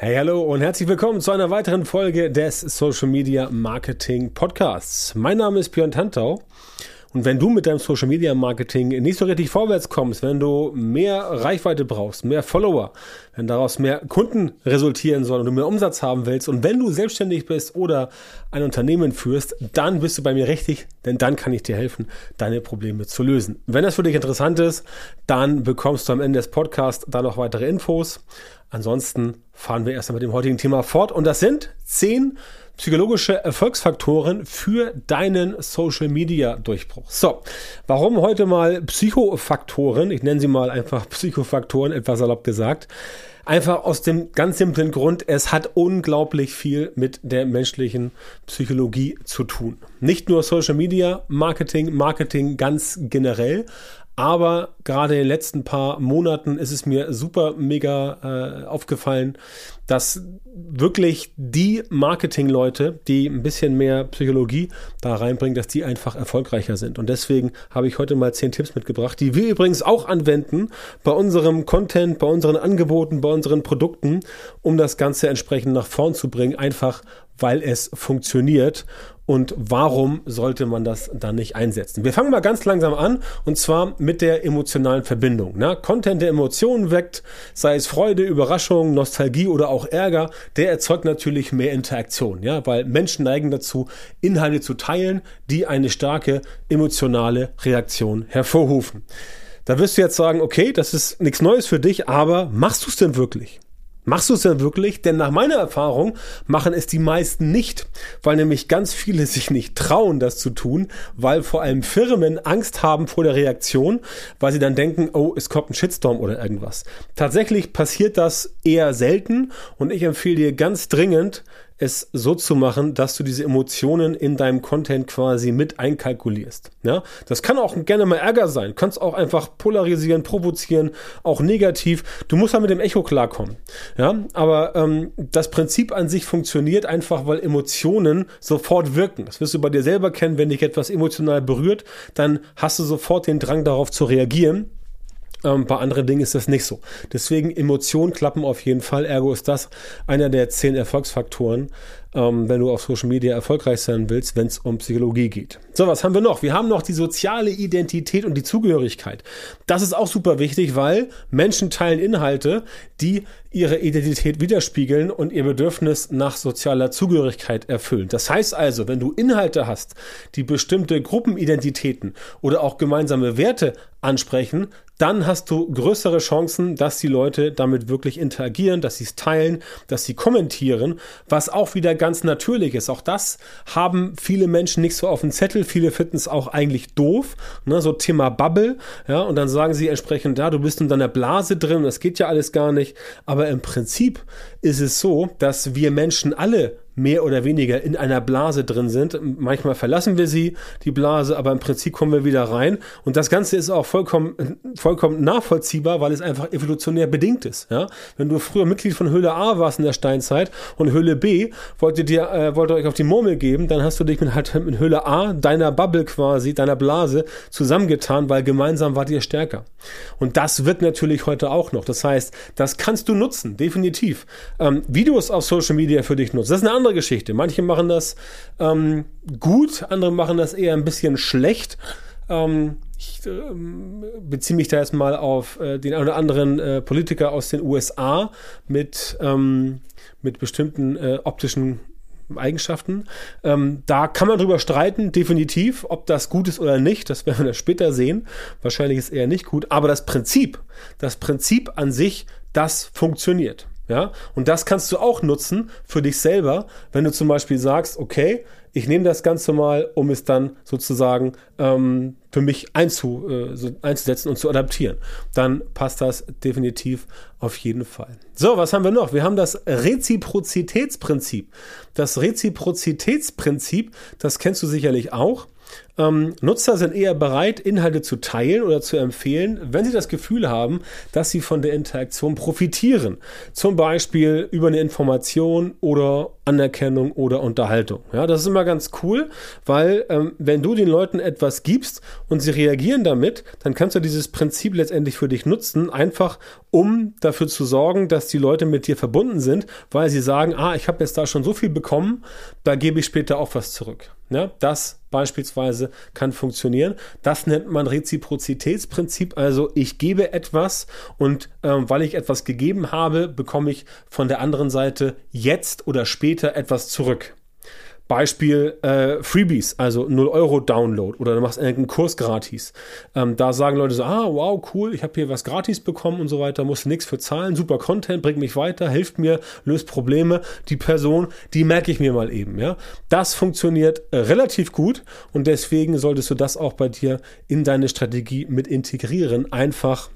Hey, hallo und herzlich willkommen zu einer weiteren Folge des Social Media Marketing Podcasts. Mein Name ist Björn Tantau. Und wenn du mit deinem Social Media Marketing nicht so richtig vorwärts kommst, wenn du mehr Reichweite brauchst, mehr Follower, wenn daraus mehr Kunden resultieren soll und du mehr Umsatz haben willst und wenn du selbstständig bist oder ein Unternehmen führst, dann bist du bei mir richtig, denn dann kann ich dir helfen, deine Probleme zu lösen. Wenn das für dich interessant ist, dann bekommst du am Ende des Podcasts da noch weitere Infos. Ansonsten fahren wir erstmal mit dem heutigen Thema fort und das sind zehn psychologische Erfolgsfaktoren für deinen Social Media Durchbruch. So, warum heute mal Psychofaktoren? Ich nenne sie mal einfach Psychofaktoren, etwas salopp gesagt. Einfach aus dem ganz simplen Grund, es hat unglaublich viel mit der menschlichen Psychologie zu tun. Nicht nur Social Media Marketing, Marketing ganz generell, aber gerade in den letzten paar Monaten ist es mir super mega äh, aufgefallen, dass wirklich die Marketingleute, die ein bisschen mehr Psychologie da reinbringen, dass die einfach erfolgreicher sind. Und deswegen habe ich heute mal zehn Tipps mitgebracht, die wir übrigens auch anwenden bei unserem Content, bei unseren Angeboten, bei unseren Produkten, um das Ganze entsprechend nach vorn zu bringen, einfach weil es funktioniert und warum sollte man das dann nicht einsetzen? Wir fangen mal ganz langsam an und zwar mit der emotionalen Verbindung. Ne? Content, der Emotionen weckt, sei es Freude, Überraschung, Nostalgie oder auch Ärger, der erzeugt natürlich mehr Interaktion, ja, weil Menschen neigen dazu, Inhalte zu teilen, die eine starke emotionale Reaktion hervorrufen. Da wirst du jetzt sagen, okay, das ist nichts Neues für dich, aber machst du es denn wirklich? Machst du es denn wirklich? Denn nach meiner Erfahrung machen es die meisten nicht, weil nämlich ganz viele sich nicht trauen, das zu tun, weil vor allem Firmen Angst haben vor der Reaktion, weil sie dann denken, oh, es kommt ein Shitstorm oder irgendwas. Tatsächlich passiert das eher selten und ich empfehle dir ganz dringend, es so zu machen, dass du diese Emotionen in deinem Content quasi mit einkalkulierst. Ja, das kann auch gerne mal Ärger sein. Kannst auch einfach polarisieren, provozieren, auch negativ. Du musst halt mit dem Echo klarkommen. Ja, aber ähm, das Prinzip an sich funktioniert einfach, weil Emotionen sofort wirken. Das wirst du bei dir selber kennen, wenn dich etwas emotional berührt, dann hast du sofort den Drang darauf zu reagieren. Ähm, bei anderen Dingen ist das nicht so. Deswegen Emotionen klappen auf jeden Fall. Ergo ist das einer der zehn Erfolgsfaktoren, ähm, wenn du auf Social Media erfolgreich sein willst, wenn es um Psychologie geht. So, was haben wir noch? Wir haben noch die soziale Identität und die Zugehörigkeit. Das ist auch super wichtig, weil Menschen teilen Inhalte, die ihre Identität widerspiegeln und ihr Bedürfnis nach sozialer Zugehörigkeit erfüllen. Das heißt also, wenn du Inhalte hast, die bestimmte Gruppenidentitäten oder auch gemeinsame Werte ansprechen, dann hast du größere Chancen, dass die Leute damit wirklich interagieren, dass sie es teilen, dass sie kommentieren, was auch wieder ganz natürlich ist. Auch das haben viele Menschen nicht so auf dem Zettel. Viele finden es auch eigentlich doof. Ne? So Thema Bubble. Ja, und dann sagen sie entsprechend, ja, du bist in deiner Blase drin, das geht ja alles gar nicht. Aber im Prinzip ist es so, dass wir Menschen alle mehr oder weniger in einer Blase drin sind. Manchmal verlassen wir sie, die Blase, aber im Prinzip kommen wir wieder rein. Und das Ganze ist auch vollkommen, vollkommen nachvollziehbar, weil es einfach evolutionär bedingt ist. Ja? Wenn du früher Mitglied von Höhle A warst in der Steinzeit und Höhle B wollte dir, äh, wollte euch auf die Murmel geben, dann hast du dich mit halt mit Höhle A, deiner Bubble quasi, deiner Blase zusammengetan, weil gemeinsam wart ihr stärker. Und das wird natürlich heute auch noch. Das heißt, das kannst du nutzen, definitiv. Ähm, Videos auf Social Media für dich nutzen. Das ist eine andere andere Geschichte. Manche machen das ähm, gut, andere machen das eher ein bisschen schlecht. Ähm, ich ähm, beziehe mich da jetzt mal auf äh, den oder anderen äh, Politiker aus den USA mit, ähm, mit bestimmten äh, optischen Eigenschaften. Ähm, da kann man drüber streiten, definitiv, ob das gut ist oder nicht. Das werden wir später sehen. Wahrscheinlich ist eher nicht gut. Aber das Prinzip, das Prinzip an sich, das funktioniert. Ja, und das kannst du auch nutzen für dich selber, wenn du zum Beispiel sagst, okay, ich nehme das Ganze mal, um es dann sozusagen ähm, für mich einzu, äh, so einzusetzen und zu adaptieren. Dann passt das definitiv auf jeden Fall. So, was haben wir noch? Wir haben das Reziprozitätsprinzip. Das Reziprozitätsprinzip, das kennst du sicherlich auch. Ähm, Nutzer sind eher bereit, Inhalte zu teilen oder zu empfehlen, wenn sie das Gefühl haben, dass sie von der Interaktion profitieren. Zum Beispiel über eine Information oder Anerkennung oder Unterhaltung. Ja, das ist immer ganz cool, weil ähm, wenn du den Leuten etwas gibst und sie reagieren damit, dann kannst du dieses Prinzip letztendlich für dich nutzen, einfach um dafür zu sorgen, dass die Leute mit dir verbunden sind, weil sie sagen, ah, ich habe jetzt da schon so viel bekommen, da gebe ich später auch was zurück. Ja, das beispielsweise kann funktionieren. Das nennt man Reziprozitätsprinzip. Also ich gebe etwas und ähm, weil ich etwas gegeben habe, bekomme ich von der anderen Seite jetzt oder später etwas zurück. Beispiel äh, Freebies, also 0 Euro Download oder du machst irgendeinen Kurs gratis. Ähm, da sagen Leute so, ah, wow, cool, ich habe hier was gratis bekommen und so weiter, muss nichts für zahlen, super Content, bringt mich weiter, hilft mir, löst Probleme. Die Person, die merke ich mir mal eben. Ja, Das funktioniert äh, relativ gut und deswegen solltest du das auch bei dir in deine Strategie mit integrieren. Einfach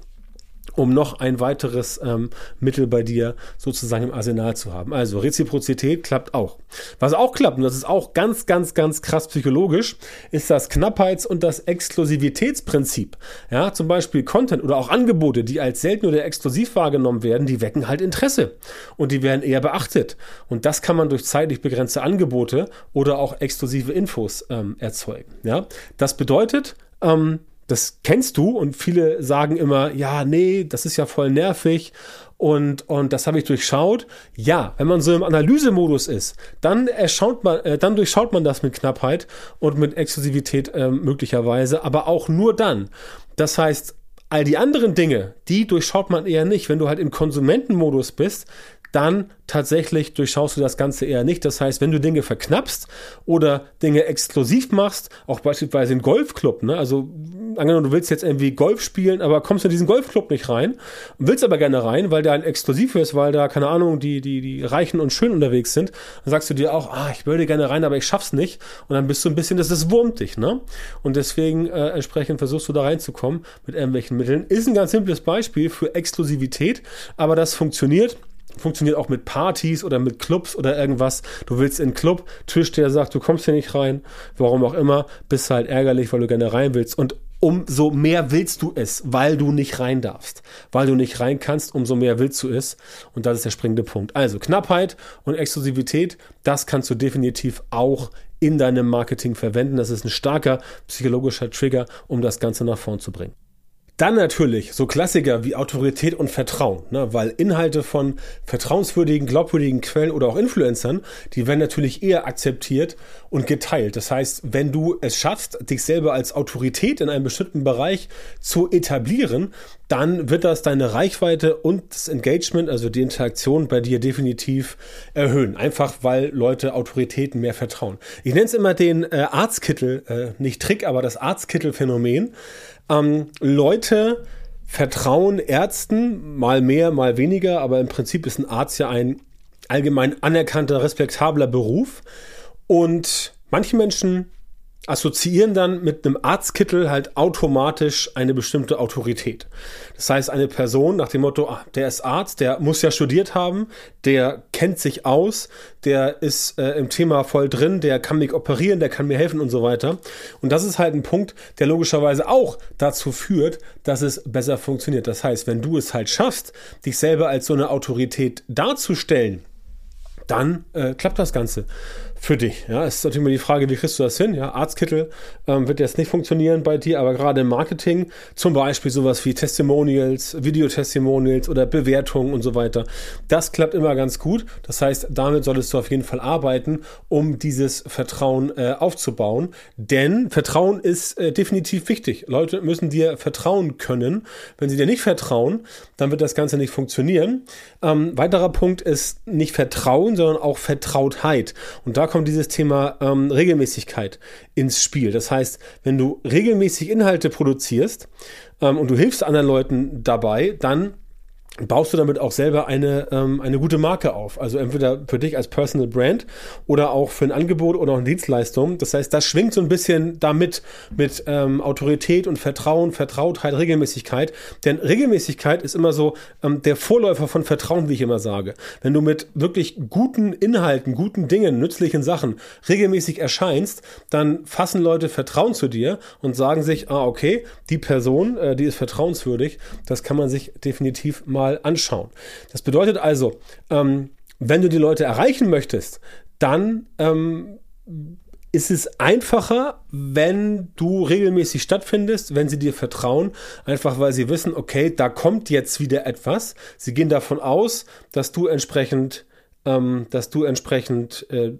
um noch ein weiteres ähm, Mittel bei dir sozusagen im Arsenal zu haben. Also Reziprozität klappt auch. Was auch klappt, und das ist auch ganz, ganz, ganz krass psychologisch, ist das Knappheits- und das Exklusivitätsprinzip. Ja, zum Beispiel Content oder auch Angebote, die als selten oder exklusiv wahrgenommen werden, die wecken halt Interesse und die werden eher beachtet. Und das kann man durch zeitlich begrenzte Angebote oder auch exklusive Infos ähm, erzeugen. Ja, das bedeutet, ähm, das kennst du und viele sagen immer, ja, nee, das ist ja voll nervig und, und das habe ich durchschaut. Ja, wenn man so im Analysemodus ist, dann erschaut man, äh, dann durchschaut man das mit Knappheit und mit Exklusivität äh, möglicherweise, aber auch nur dann. Das heißt, all die anderen Dinge, die durchschaut man eher nicht. Wenn du halt im Konsumentenmodus bist, dann tatsächlich durchschaust du das Ganze eher nicht. Das heißt, wenn du Dinge verknappst oder Dinge exklusiv machst, auch beispielsweise in Golfclub, ne? also angenommen, du willst jetzt irgendwie Golf spielen, aber kommst in diesen Golfclub nicht rein, willst aber gerne rein, weil der ein exklusiv ist, weil da, keine Ahnung, die, die, die Reichen und Schön unterwegs sind, dann sagst du dir auch, ah, ich würde gerne rein, aber ich schaff's nicht. Und dann bist du ein bisschen, das ist wurmt dich, ne? Und deswegen äh, entsprechend versuchst du da reinzukommen mit irgendwelchen Mitteln. Ist ein ganz simples Beispiel für Exklusivität, aber das funktioniert funktioniert auch mit Partys oder mit Clubs oder irgendwas. Du willst in einen Club, Tisch, der sagt, du kommst hier nicht rein, warum auch immer, bist halt ärgerlich, weil du gerne rein willst. Und umso mehr willst du es, weil du nicht rein darfst. Weil du nicht rein kannst, umso mehr willst du es. Und das ist der springende Punkt. Also Knappheit und Exklusivität, das kannst du definitiv auch in deinem Marketing verwenden. Das ist ein starker psychologischer Trigger, um das Ganze nach vorn zu bringen. Dann natürlich so Klassiker wie Autorität und Vertrauen, ne? weil Inhalte von vertrauenswürdigen, glaubwürdigen Quellen oder auch Influencern, die werden natürlich eher akzeptiert und geteilt. Das heißt, wenn du es schaffst, dich selber als Autorität in einem bestimmten Bereich zu etablieren, dann wird das deine Reichweite und das Engagement, also die Interaktion bei dir definitiv erhöhen. Einfach weil Leute Autoritäten mehr vertrauen. Ich nenne es immer den äh, Arztkittel, äh, nicht Trick, aber das Arztkittel-Phänomen. Ähm, Leute vertrauen Ärzten, mal mehr, mal weniger, aber im Prinzip ist ein Arzt ja ein allgemein anerkannter, respektabler Beruf. Und manche Menschen assoziieren dann mit einem Arztkittel halt automatisch eine bestimmte Autorität. Das heißt, eine Person nach dem Motto, ah, der ist Arzt, der muss ja studiert haben, der kennt sich aus, der ist äh, im Thema voll drin, der kann mich operieren, der kann mir helfen und so weiter. Und das ist halt ein Punkt, der logischerweise auch dazu führt, dass es besser funktioniert. Das heißt, wenn du es halt schaffst, dich selber als so eine Autorität darzustellen, dann äh, klappt das Ganze für dich. Ja, es ist natürlich immer die Frage, wie kriegst du das hin? Ja, Arztkittel ähm, wird jetzt nicht funktionieren bei dir, aber gerade im Marketing, zum Beispiel sowas wie Testimonials, Videotestimonials oder Bewertungen und so weiter, das klappt immer ganz gut. Das heißt, damit solltest du auf jeden Fall arbeiten, um dieses Vertrauen äh, aufzubauen. Denn Vertrauen ist äh, definitiv wichtig. Leute müssen dir vertrauen können. Wenn sie dir nicht vertrauen, dann wird das Ganze nicht funktionieren. Ähm, weiterer Punkt ist nicht Vertrauen, sondern auch Vertrautheit. Und da kommt dieses Thema ähm, Regelmäßigkeit ins Spiel. Das heißt, wenn du regelmäßig Inhalte produzierst ähm, und du hilfst anderen Leuten dabei, dann baust du damit auch selber eine, ähm, eine gute Marke auf. Also entweder für dich als Personal Brand oder auch für ein Angebot oder auch eine Dienstleistung. Das heißt, das schwingt so ein bisschen damit mit ähm, Autorität und Vertrauen, Vertrautheit, Regelmäßigkeit. Denn Regelmäßigkeit ist immer so ähm, der Vorläufer von Vertrauen, wie ich immer sage. Wenn du mit wirklich guten Inhalten, guten Dingen, nützlichen Sachen regelmäßig erscheinst, dann fassen Leute Vertrauen zu dir und sagen sich, ah, okay, die Person, äh, die ist vertrauenswürdig. Das kann man sich definitiv mal mal anschauen. Das bedeutet also, ähm, wenn du die Leute erreichen möchtest, dann ähm, ist es einfacher, wenn du regelmäßig stattfindest, wenn sie dir vertrauen, einfach weil sie wissen, okay, da kommt jetzt wieder etwas. Sie gehen davon aus, dass du entsprechend, ähm, dass du entsprechend äh,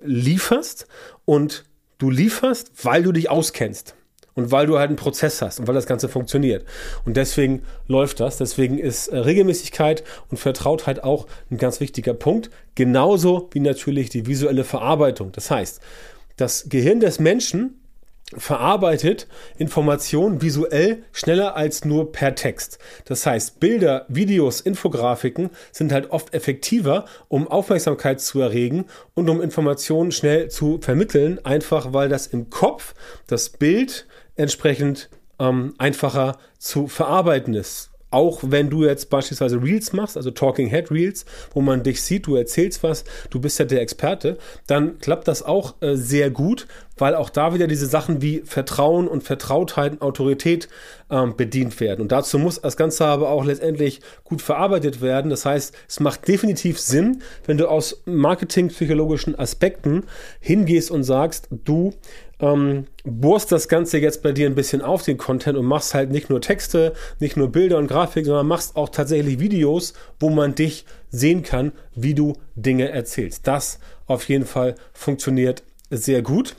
lieferst und du lieferst, weil du dich auskennst und weil du halt einen Prozess hast und weil das Ganze funktioniert. Und deswegen läuft das. Deswegen ist äh, Regelmäßigkeit und Vertrautheit auch ein ganz wichtiger Punkt. Genauso wie natürlich die visuelle Verarbeitung. Das heißt, das Gehirn des Menschen verarbeitet Informationen visuell schneller als nur per Text. Das heißt, Bilder, Videos, Infografiken sind halt oft effektiver, um Aufmerksamkeit zu erregen und um Informationen schnell zu vermitteln, einfach weil das im Kopf das Bild entsprechend ähm, einfacher zu verarbeiten ist. Auch wenn du jetzt beispielsweise Reels machst, also Talking Head Reels, wo man dich sieht, du erzählst was, du bist ja der Experte, dann klappt das auch äh, sehr gut, weil auch da wieder diese Sachen wie Vertrauen und Vertrautheit und Autorität ähm, bedient werden. Und dazu muss das Ganze aber auch letztendlich gut verarbeitet werden. Das heißt, es macht definitiv Sinn, wenn du aus marketingpsychologischen Aspekten hingehst und sagst, du ähm, bohrst das Ganze jetzt bei dir ein bisschen auf, den Content, und machst halt nicht nur Texte, nicht nur Bilder und Grafiken, sondern machst auch tatsächlich Videos, wo man dich sehen kann, wie du Dinge erzählst. Das auf jeden Fall funktioniert sehr gut.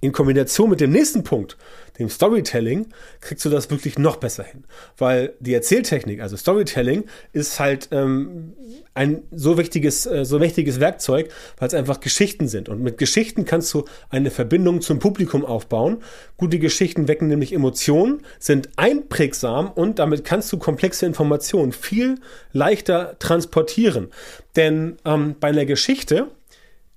In Kombination mit dem nächsten Punkt, dem Storytelling, kriegst du das wirklich noch besser hin. Weil die Erzähltechnik, also Storytelling, ist halt ähm, ein so wichtiges, äh, so wichtiges Werkzeug, weil es einfach Geschichten sind. Und mit Geschichten kannst du eine Verbindung zum Publikum aufbauen. Gute Geschichten wecken nämlich Emotionen, sind einprägsam und damit kannst du komplexe Informationen viel leichter transportieren. Denn ähm, bei einer Geschichte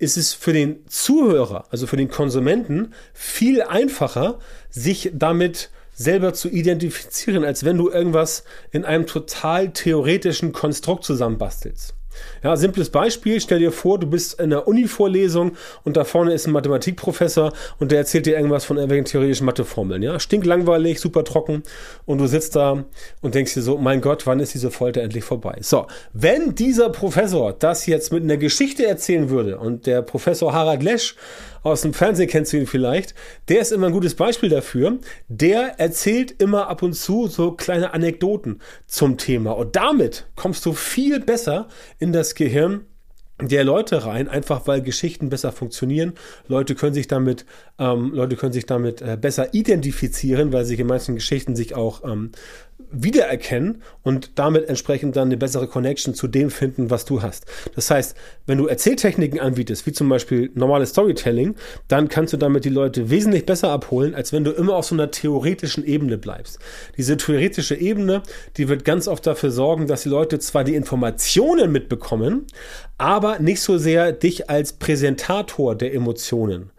ist es für den Zuhörer, also für den Konsumenten, viel einfacher, sich damit selber zu identifizieren, als wenn du irgendwas in einem total theoretischen Konstrukt zusammenbastelst. Ja, simples Beispiel. Stell dir vor, du bist in einer Uni-Vorlesung und da vorne ist ein Mathematikprofessor und der erzählt dir irgendwas von irgendwelchen theoretischen Matheformeln. Ja, stinklangweilig, super trocken und du sitzt da und denkst dir so, mein Gott, wann ist diese Folter endlich vorbei? So, wenn dieser Professor das jetzt mit einer Geschichte erzählen würde und der Professor Harald Lesch aus dem Fernsehen kennst du ihn vielleicht, der ist immer ein gutes Beispiel dafür. Der erzählt immer ab und zu so kleine Anekdoten zum Thema und damit kommst du viel besser in das Gehirn der Leute rein, einfach weil Geschichten besser funktionieren. Leute können sich damit, ähm, Leute können sich damit äh, besser identifizieren, weil sich in manchen Geschichten sich auch ähm, wiedererkennen und damit entsprechend dann eine bessere Connection zu dem finden, was du hast. Das heißt, wenn du Erzähltechniken anbietest, wie zum Beispiel normales Storytelling, dann kannst du damit die Leute wesentlich besser abholen, als wenn du immer auf so einer theoretischen Ebene bleibst. Diese theoretische Ebene, die wird ganz oft dafür sorgen, dass die Leute zwar die Informationen mitbekommen, aber nicht so sehr dich als Präsentator der Emotionen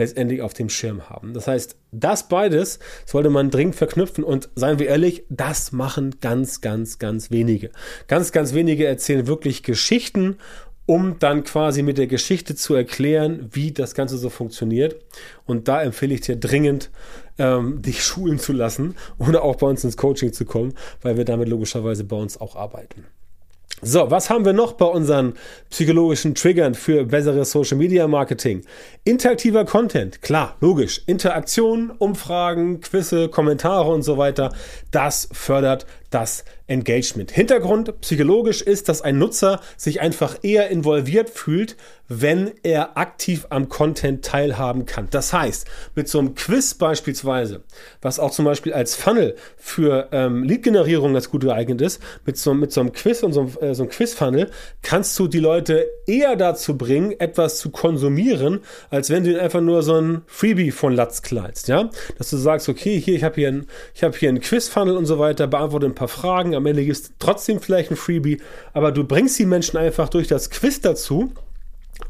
letztendlich auf dem Schirm haben. Das heißt, das beides sollte man dringend verknüpfen und seien wir ehrlich, das machen ganz, ganz, ganz wenige. Ganz, ganz wenige erzählen wirklich Geschichten, um dann quasi mit der Geschichte zu erklären, wie das Ganze so funktioniert. Und da empfehle ich dir dringend, ähm, dich schulen zu lassen oder auch bei uns ins Coaching zu kommen, weil wir damit logischerweise bei uns auch arbeiten. So, was haben wir noch bei unseren psychologischen Triggern für besseres Social Media Marketing? Interaktiver Content, klar, logisch. Interaktion, Umfragen, Quizze, Kommentare und so weiter, das fördert das Engagement. Hintergrund psychologisch ist, dass ein Nutzer sich einfach eher involviert fühlt, wenn er aktiv am Content teilhaben kann. Das heißt, mit so einem Quiz beispielsweise, was auch zum Beispiel als Funnel für ähm, Lead-Generierung ganz gut geeignet ist, mit so, mit so einem Quiz und so einem, äh, so einem Quiz-Funnel kannst du die Leute eher dazu bringen, etwas zu konsumieren, als wenn du ihnen einfach nur so ein Freebie von Latz kleidest, ja? Dass du sagst, okay, hier, ich habe hier ein, ich habe hier einen Quiz-Funnel und so weiter, beantworte ein paar Fragen, am Ende gibt es trotzdem vielleicht ein Freebie, aber du bringst die Menschen einfach durch das Quiz dazu,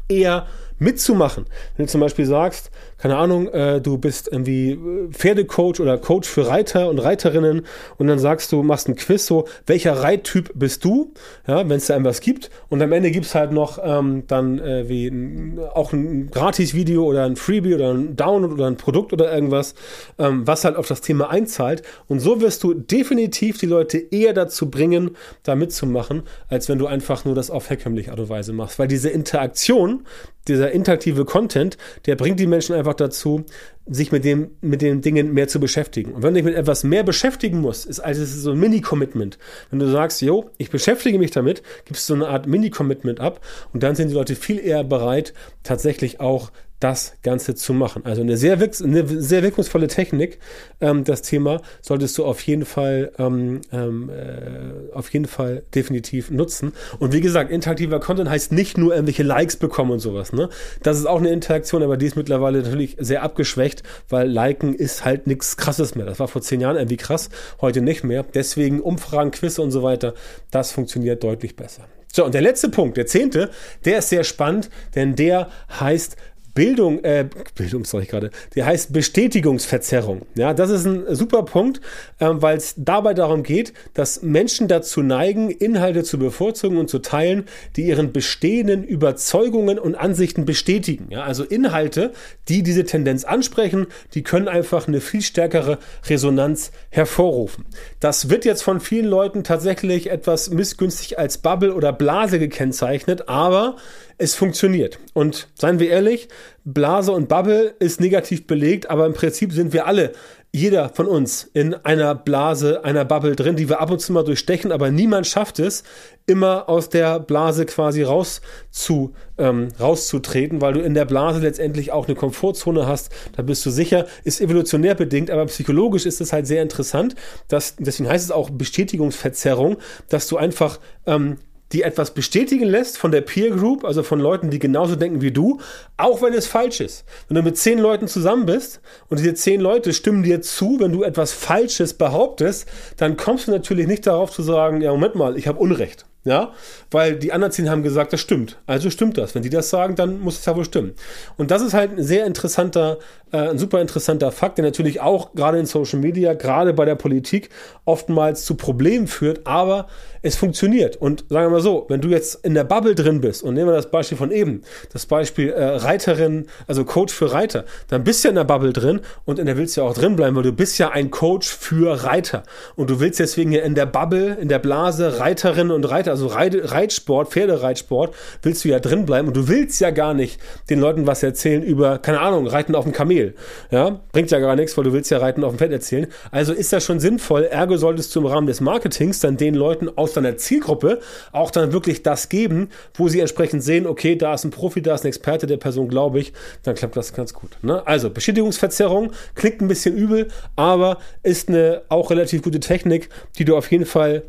eher mitzumachen. Wenn du zum Beispiel sagst, keine Ahnung, äh, du bist irgendwie äh, Pferdecoach oder Coach für Reiter und Reiterinnen und dann sagst du, machst ein Quiz so, welcher Reittyp bist du, ja, wenn es da irgendwas gibt. Und am Ende gibt es halt noch ähm, dann äh, wie ein, auch ein Gratis-Video oder ein Freebie oder ein Download oder ein Produkt oder irgendwas, ähm, was halt auf das Thema einzahlt. Und so wirst du definitiv die Leute eher dazu bringen, da mitzumachen, als wenn du einfach nur das auf herkömmliche Art und Weise machst, weil diese Interaktion, dieser interaktive Content, der bringt die Menschen einfach dazu, sich mit, dem, mit den Dingen mehr zu beschäftigen. Und wenn du dich mit etwas mehr beschäftigen musst, ist also so ein Mini-Commitment. Wenn du sagst, jo, ich beschäftige mich damit, gibst du so eine Art Mini-Commitment ab und dann sind die Leute viel eher bereit, tatsächlich auch das Ganze zu machen. Also eine sehr, wirks eine sehr wirkungsvolle Technik. Ähm, das Thema solltest du auf jeden Fall, ähm, ähm, äh, auf jeden Fall definitiv nutzen. Und wie gesagt, interaktiver Content heißt nicht nur irgendwelche Likes bekommen und sowas. Ne? Das ist auch eine Interaktion, aber die ist mittlerweile natürlich sehr abgeschwächt, weil Liken ist halt nichts Krasses mehr. Das war vor zehn Jahren irgendwie krass, heute nicht mehr. Deswegen Umfragen, Quiz und so weiter, das funktioniert deutlich besser. So, und der letzte Punkt, der zehnte, der ist sehr spannend, denn der heißt Bildung, äh, Bildung, ich gerade, die heißt Bestätigungsverzerrung. Ja, das ist ein super Punkt, äh, weil es dabei darum geht, dass Menschen dazu neigen, Inhalte zu bevorzugen und zu teilen, die ihren bestehenden Überzeugungen und Ansichten bestätigen. Ja, also Inhalte, die diese Tendenz ansprechen, die können einfach eine viel stärkere Resonanz hervorrufen. Das wird jetzt von vielen Leuten tatsächlich etwas missgünstig als Bubble oder Blase gekennzeichnet, aber es funktioniert. Und seien wir ehrlich, Blase und Bubble ist negativ belegt, aber im Prinzip sind wir alle, jeder von uns, in einer Blase, einer Bubble drin, die wir ab und zu mal durchstechen, aber niemand schafft es, immer aus der Blase quasi raus zu, ähm, rauszutreten, weil du in der Blase letztendlich auch eine Komfortzone hast. Da bist du sicher, ist evolutionär bedingt, aber psychologisch ist es halt sehr interessant. Dass, deswegen heißt es auch Bestätigungsverzerrung, dass du einfach ähm, die etwas bestätigen lässt von der Peer Group, also von Leuten, die genauso denken wie du, auch wenn es falsch ist. Wenn du mit zehn Leuten zusammen bist und diese zehn Leute stimmen dir zu, wenn du etwas Falsches behauptest, dann kommst du natürlich nicht darauf zu sagen, ja, Moment mal, ich habe Unrecht. Ja, weil die anderen zehn haben gesagt, das stimmt. Also stimmt das. Wenn die das sagen, dann muss es ja wohl stimmen. Und das ist halt ein sehr interessanter, äh, ein super interessanter Fakt, der natürlich auch gerade in Social Media, gerade bei der Politik oftmals zu Problemen führt, aber es funktioniert. Und sagen wir mal so, wenn du jetzt in der Bubble drin bist und nehmen wir das Beispiel von eben, das Beispiel äh, Reiterin, also Coach für Reiter, dann bist du ja in der Bubble drin und in der willst du ja auch drin bleiben, weil du bist ja ein Coach für Reiter. Und du willst deswegen ja in der Bubble, in der Blase Reiterin und Reiter also Reitsport, Pferdereitsport, willst du ja drin bleiben und du willst ja gar nicht den Leuten was erzählen über, keine Ahnung, Reiten auf dem Kamel. Ja, bringt ja gar nichts, weil du willst ja Reiten auf dem Pferd erzählen. Also ist das schon sinnvoll. Ergo solltest du im Rahmen des Marketings dann den Leuten aus deiner Zielgruppe auch dann wirklich das geben, wo sie entsprechend sehen, okay, da ist ein Profi, da ist ein Experte der Person, glaube ich, dann klappt das ganz gut. Ne? Also Bestätigungsverzerrung klingt ein bisschen übel, aber ist eine auch relativ gute Technik, die du auf jeden Fall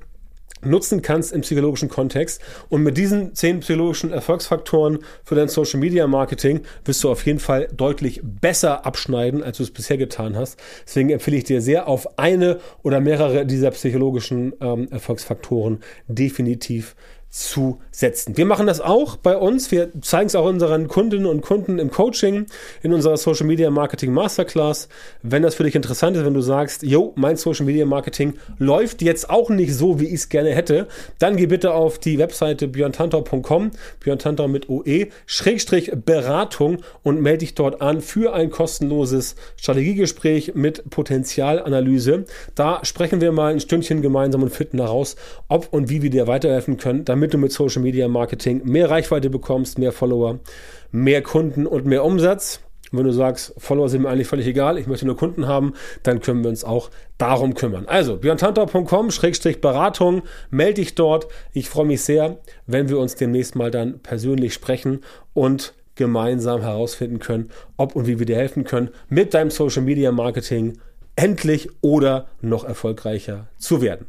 nutzen kannst im psychologischen Kontext. Und mit diesen zehn psychologischen Erfolgsfaktoren für dein Social Media Marketing wirst du auf jeden Fall deutlich besser abschneiden, als du es bisher getan hast. Deswegen empfehle ich dir sehr, auf eine oder mehrere dieser psychologischen ähm, Erfolgsfaktoren definitiv zu setzen. Wir machen das auch bei uns. Wir zeigen es auch unseren Kundinnen und Kunden im Coaching, in unserer Social Media Marketing Masterclass. Wenn das für dich interessant ist, wenn du sagst, yo, mein Social Media Marketing läuft jetzt auch nicht so, wie ich es gerne hätte, dann geh bitte auf die Webseite björntantau.com, björntantau mit OE, Schrägstrich Beratung und melde dich dort an für ein kostenloses Strategiegespräch mit Potenzialanalyse. Da sprechen wir mal ein Stündchen gemeinsam und finden heraus, ob und wie wir dir weiterhelfen können, damit damit du mit Social Media Marketing mehr Reichweite bekommst, mehr Follower, mehr Kunden und mehr Umsatz. Und wenn du sagst, Follower sind mir eigentlich völlig egal, ich möchte nur Kunden haben, dann können wir uns auch darum kümmern. Also björntantau.com-beratung, melde dich dort. Ich freue mich sehr, wenn wir uns demnächst mal dann persönlich sprechen und gemeinsam herausfinden können, ob und wie wir dir helfen können, mit deinem Social Media Marketing endlich oder noch erfolgreicher zu werden.